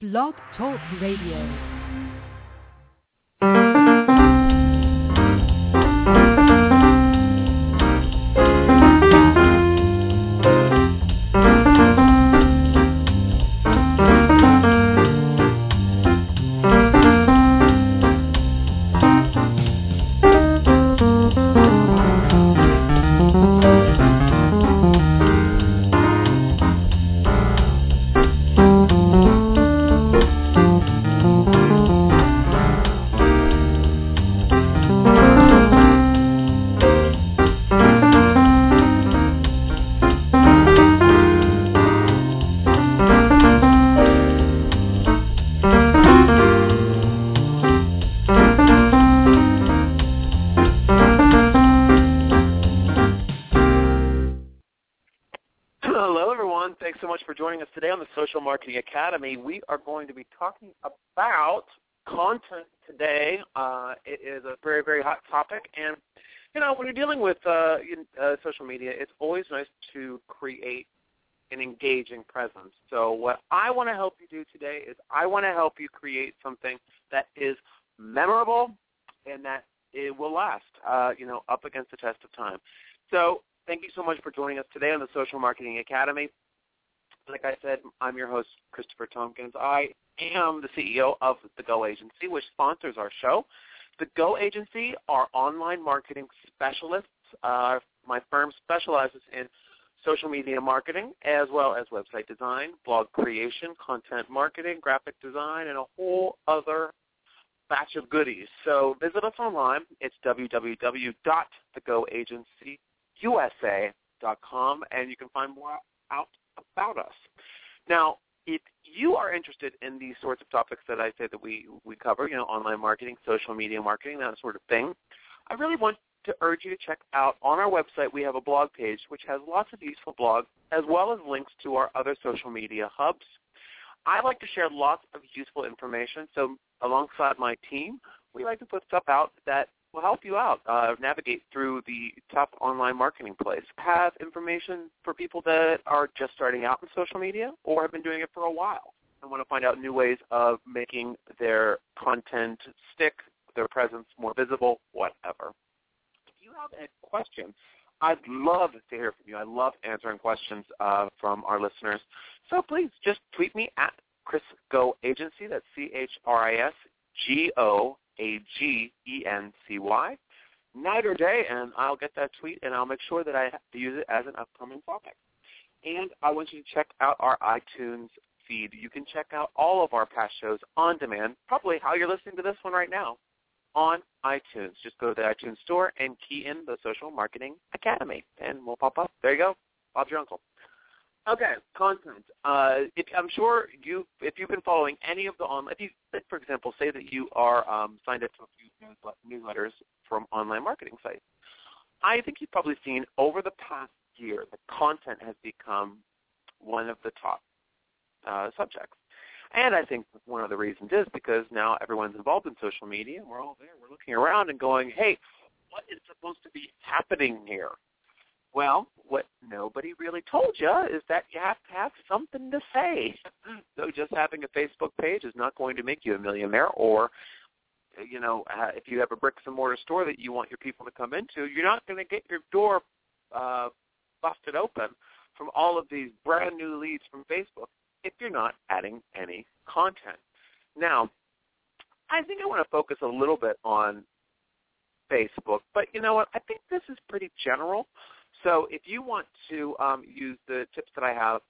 Blog Talk Radio. Hello, everyone. Thanks so much for joining us today on the Social Marketing Academy. We are going to be talking about content today. Uh, it is a very, very hot topic, and you know, when you're dealing with uh, in, uh, social media, it's always nice to create an engaging presence. So, what I want to help you do today is I want to help you create something that is memorable and that it will last. Uh, you know, up against the test of time. So, Thank you so much for joining us today on the Social Marketing Academy. Like I said, I'm your host, Christopher Tompkins. I am the CEO of the Go Agency, which sponsors our show. The Go Agency are online marketing specialists. Uh, my firm specializes in social media marketing as well as website design, blog creation, content marketing, graphic design, and a whole other batch of goodies. So visit us online. It's www.thegoagency.com usa.com, and you can find more out about us. Now, if you are interested in these sorts of topics that I say that we, we cover, you know, online marketing, social media marketing, that sort of thing, I really want to urge you to check out on our website we have a blog page which has lots of useful blogs as well as links to our other social media hubs. I like to share lots of useful information, so alongside my team, we like to put stuff out that will help you out uh, navigate through the top online marketing place. Have information for people that are just starting out in social media or have been doing it for a while and want to find out new ways of making their content stick, their presence more visible, whatever. If you have a question, I'd love to hear from you. I love answering questions uh, from our listeners. So please just tweet me at Chris Go Agency. That's C-H-R-I-S G-O a-G-E-N-C-Y, night or day, and I'll get that tweet and I'll make sure that I use it as an upcoming topic. And I want you to check out our iTunes feed. You can check out all of our past shows on demand, probably how you're listening to this one right now, on iTunes. Just go to the iTunes store and key in the Social Marketing Academy, and we'll pop up. There you go. Bob's your uncle. Okay, content. Uh, if, I'm sure you, if you've been following any of the online, if you, for example, say that you are um, signed up to a few newsletters from online marketing sites, I think you've probably seen over the past year the content has become one of the top uh, subjects. And I think one of the reasons is because now everyone's involved in social media, and we're all there. We're looking around and going, "Hey, what is supposed to be happening here?" Well, what nobody really told you is that you have to have something to say. so just having a Facebook page is not going to make you a millionaire or you know, uh, if you have a bricks and mortar store that you want your people to come into, you're not going to get your door uh, busted open from all of these brand new leads from Facebook if you're not adding any content. Now, I think I want to focus a little bit on Facebook, but you know what? I think this is pretty general. So if you want to um, use the tips that I have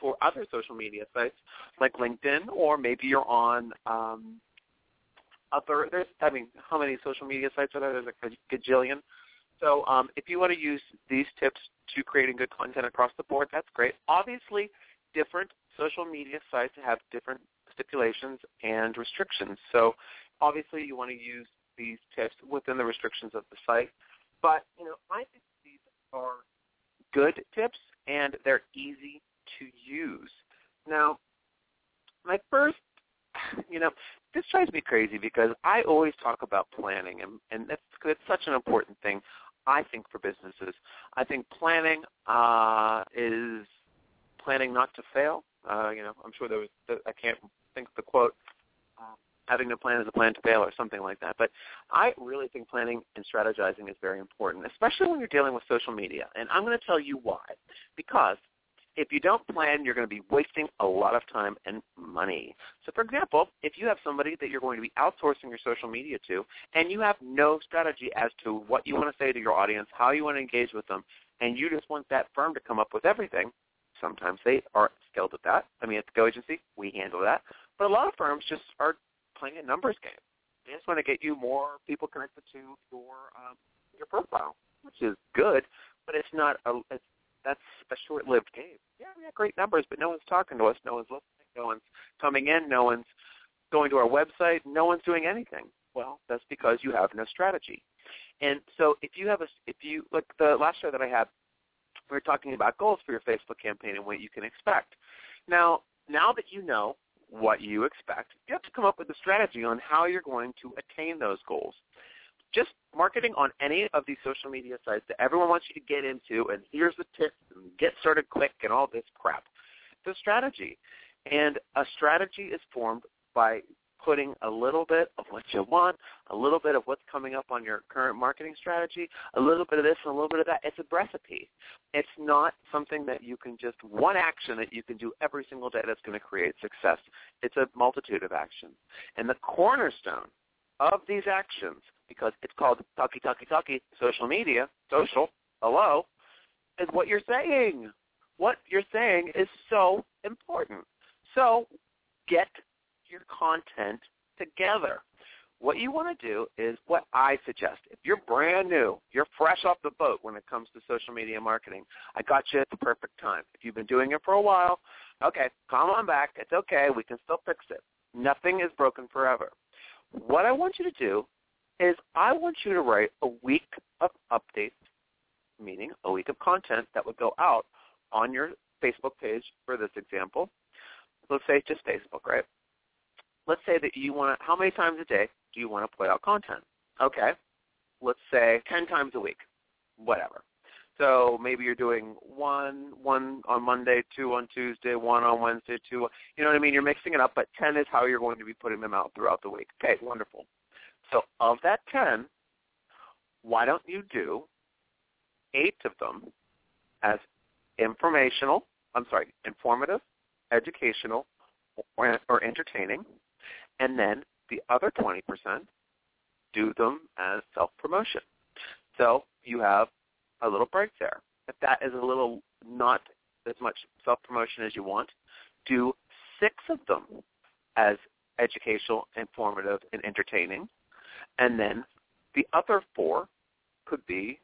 for other social media sites like LinkedIn, or maybe you're on um, other, there's, I mean, how many social media sites are there? There's like a gajillion. So um, if you want to use these tips to creating good content across the board, that's great. Obviously, different social media sites have different stipulations and restrictions. So obviously, you want to use these tips within the restrictions of the site. But you know, I think good tips and they're easy to use. Now, my first, you know, this drives me crazy because I always talk about planning, and, and that's, that's such an important thing, I think, for businesses. I think planning uh, is planning not to fail. Uh, you know, I'm sure there was, I can't think having no plan is a plan to fail or something like that. But I really think planning and strategizing is very important, especially when you're dealing with social media. And I'm going to tell you why. Because if you don't plan, you're going to be wasting a lot of time and money. So for example, if you have somebody that you're going to be outsourcing your social media to and you have no strategy as to what you want to say to your audience, how you want to engage with them, and you just want that firm to come up with everything, sometimes they aren't skilled at that. I mean, at the Go Agency, we handle that. But a lot of firms just are playing a numbers game. They just want to get you more people connected to your um, your profile, which is good, but it's not a it's that's a short-lived game. Yeah, we have great numbers, but no one's talking to us. No one's listening. No one's coming in. No one's going to our website. No one's doing anything. Well, that's because you have no strategy. And so if you have a, if you, like the last show that I had, we were talking about goals for your Facebook campaign and what you can expect. Now, now that you know what you expect, you have to come up with a strategy on how you're going to attain those goals just marketing on any of these social media sites that everyone wants you to get into and here's the tips and get started quick and all this crap. It's a strategy. And a strategy is formed by putting a little bit of what you want, a little bit of what's coming up on your current marketing strategy, a little bit of this and a little bit of that. It's a recipe. It's not something that you can just, one action that you can do every single day that's going to create success. It's a multitude of actions. And the cornerstone of these actions because it's called talkie talkie talkie social media, social, hello, is what you're saying. What you're saying is so important. So get your content together. What you want to do is what I suggest. If you're brand new, you're fresh off the boat when it comes to social media marketing, I got you at the perfect time. If you've been doing it for a while, okay, come on back. It's okay. We can still fix it. Nothing is broken forever. What I want you to do is I want you to write a week of updates, meaning a week of content that would go out on your Facebook page for this example. Let's say just Facebook, right? Let's say that you want to, how many times a day do you want to put out content? Okay. Let's say 10 times a week, whatever. So maybe you're doing one, one on Monday, two on Tuesday, one on Wednesday, two. You know what I mean? You're mixing it up, but 10 is how you're going to be putting them out throughout the week. Okay, wonderful. So of that 10, why don't you do eight of them as informational, I'm sorry, informative, educational, or, or entertaining, and then the other 20% do them as self-promotion. So you have a little break there. If that is a little not as much self-promotion as you want, do six of them as educational, informative, and entertaining, and then the other four could be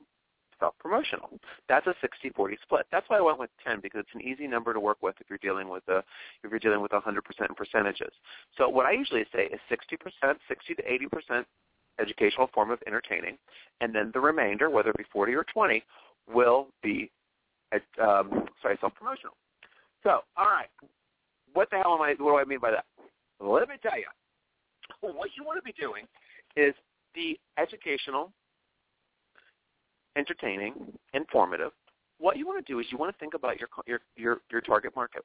self-promotional. That's a 60-40 split. That's why I went with 10 because it's an easy number to work with if you're dealing with a if you're dealing with 100% percentages. So what I usually say is 60%, 60 to 80 percent educational form of entertaining, and then the remainder, whether it be 40 or 20, will be um, sorry self-promotional. So all right, what the hell am I? What do I mean by that? Let me tell you, what you want to be doing is the educational, entertaining, informative. What you want to do is you want to think about your your your, your target market.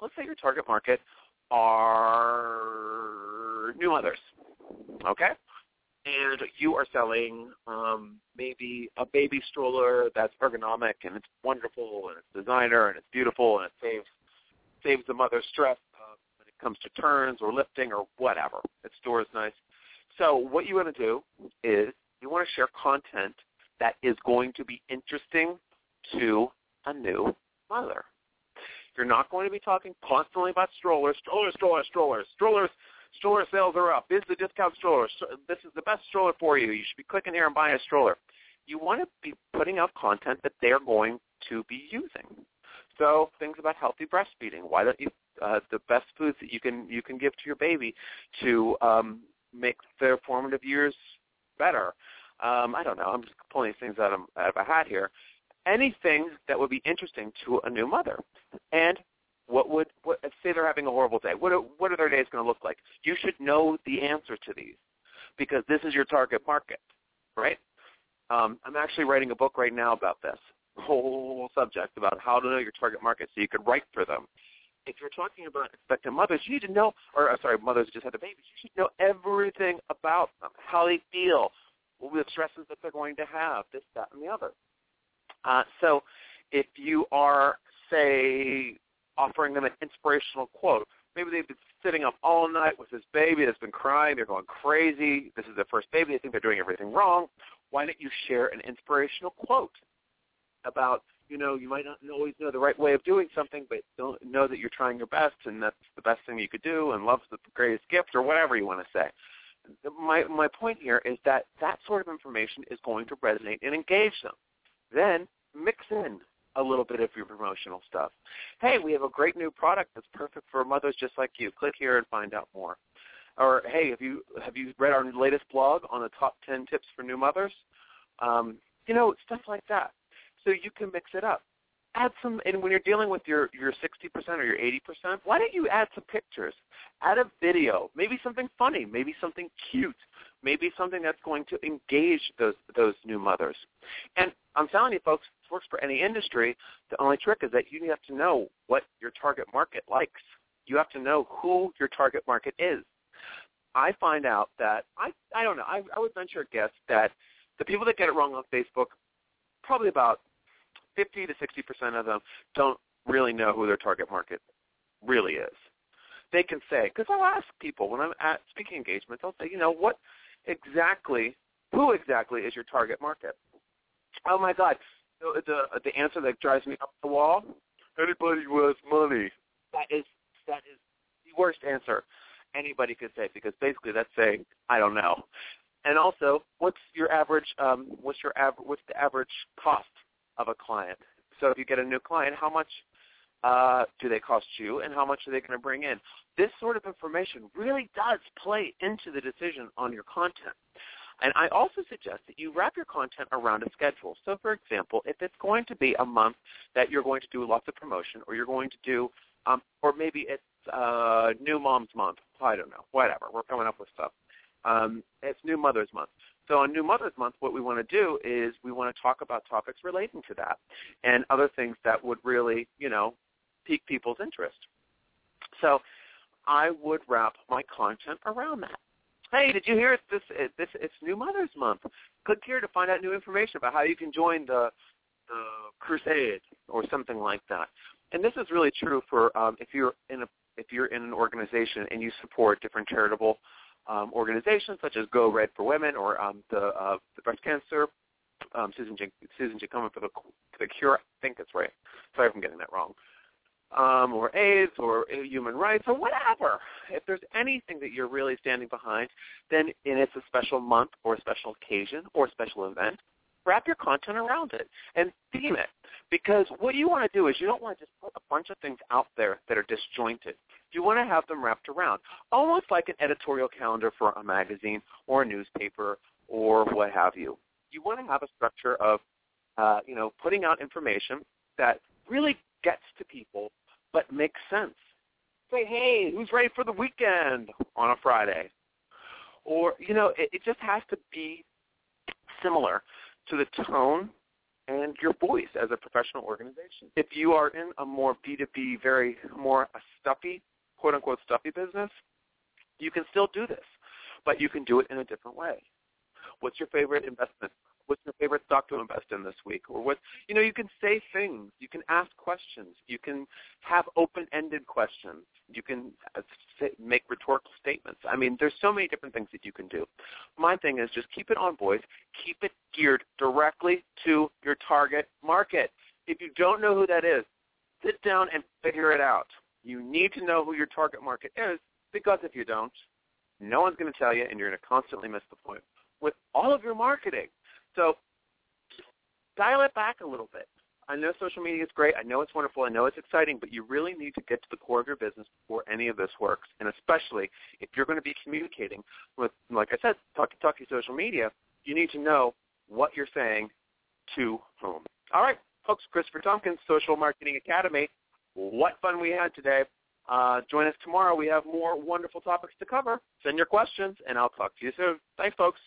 Let's say your target market are new mothers, okay? And you are selling um, maybe a baby stroller that's ergonomic and it's wonderful and it's designer and it's beautiful and it saves saves the mother stress uh, when it comes to turns or lifting or whatever. It stores nice. So what you want to do is you want to share content that is going to be interesting to a new mother. You're not going to be talking constantly about strollers, strollers, strollers, strollers, strollers. Stroller sales are up. This is the discount stroller. This is the best stroller for you. You should be clicking here and buying a stroller. You want to be putting out content that they're going to be using. So things about healthy breastfeeding. Why don't you uh, the best foods that you can you can give to your baby to um, make their formative years better. Um, I don't know. I'm just pulling these things out of, out of a hat here. Anything that would be interesting to a new mother, and what would what, say they're having a horrible day? What are, what are their days going to look like? You should know the answer to these because this is your target market, right? Um, I'm actually writing a book right now about this whole subject about how to know your target market so you could write for them if you're talking about expectant mothers, you need to know, or uh, sorry, mothers who just had a baby, you should know everything about them, how they feel, the stresses that they're going to have, this, that, and the other. Uh, so if you are, say, offering them an inspirational quote, maybe they've been sitting up all night with this baby that's been crying, they're going crazy, this is their first baby, they think they're doing everything wrong, why don't you share an inspirational quote about you know, you might not always know the right way of doing something, but know that you're trying your best and that's the best thing you could do and love's the greatest gift or whatever you want to say. My my point here is that that sort of information is going to resonate and engage them. Then mix in a little bit of your promotional stuff. Hey, we have a great new product that's perfect for mothers just like you. Click here and find out more. Or hey, have you have you read our latest blog on the top 10 tips for new mothers? Um, you know, stuff like that so you can mix it up. Add some, and when you're dealing with your your 60% or your 80%, why don't you add some pictures? Add a video, maybe something funny, maybe something cute, maybe something that's going to engage those those new mothers. And I'm telling you, folks, this works for any industry. The only trick is that you have to know what your target market likes. You have to know who your target market is. I find out that I I don't know. I, I would venture a guess that the people that get it wrong on Facebook, probably about 50 to 60 percent of them don't really know who their target market really is. They can say, because I'll ask people when I'm at speaking engagements, I'll say, you know, what exactly, who exactly is your target market? Oh my God, the the, the answer that drives me up the wall. Anybody with money. That is that is the worst answer anybody could say because basically that's saying I don't know. And also, what's your average? Um, what's your average? What's the average cost of a client. So if you get a new client, how much uh, do they cost you and how much are they going to bring in? This sort of information really does play into the decision on your content. And I also suggest that you wrap your content around a schedule. So for example, if it's going to be a month that you're going to do lots of promotion or you're going to do, um, or maybe it's uh, New Mom's Month. I don't know. Whatever. We're coming up with stuff. Um, it's New Mother's Month. So on New Mother's Month, what we want to do is we want to talk about topics relating to that and other things that would really, you know, pique people's interest. So I would wrap my content around that. Hey, did you hear it's this? This it's New Mother's Month. Click here to find out new information about how you can join the the crusade or something like that. And this is really true for um, if you're in a if you're in an organization and you support different charitable um, organizations such as Go Red for Women or um, the, uh, the breast cancer, um, Susan J. Susan Komen for the, for the Cure. I think that's right. Sorry if I'm getting that wrong. Um, or AIDS or human rights or whatever. If there's anything that you're really standing behind, then and it's a special month or a special occasion or a special event, wrap your content around it and theme it. Because what you want to do is you don't want to just put a bunch of things out there that are disjointed you want to have them wrapped around, almost like an editorial calendar for a magazine or a newspaper or what have you. You want to have a structure of, uh, you know, putting out information that really gets to people but makes sense. Say, hey, who's ready for the weekend on a Friday? Or, you know, it, it just has to be similar to the tone and your voice as a professional organization. If you are in a more B2B, very more a stuffy quote unquote stuffy business, you can still do this, but you can do it in a different way. What's your favorite investment? What's your favorite stock to invest in this week? Or what, you know, you can say things. You can ask questions. You can have open-ended questions. You can uh, make rhetorical statements. I mean, there's so many different things that you can do. My thing is just keep it on voice. Keep it geared directly to your target market. If you don't know who that is, sit down and figure it out. You need to know who your target market is because if you don't, no one's going to tell you and you're going to constantly miss the point with all of your marketing. So dial it back a little bit. I know social media is great. I know it's wonderful. I know it's exciting, but you really need to get to the core of your business before any of this works. And especially if you're going to be communicating with, like I said, talkie-talkie social media, you need to know what you're saying to whom. All right, folks, Christopher Tompkins, Social Marketing Academy what fun we had today. Uh, join us tomorrow. We have more wonderful topics to cover. Send your questions, and I'll talk to you soon. Thanks, folks.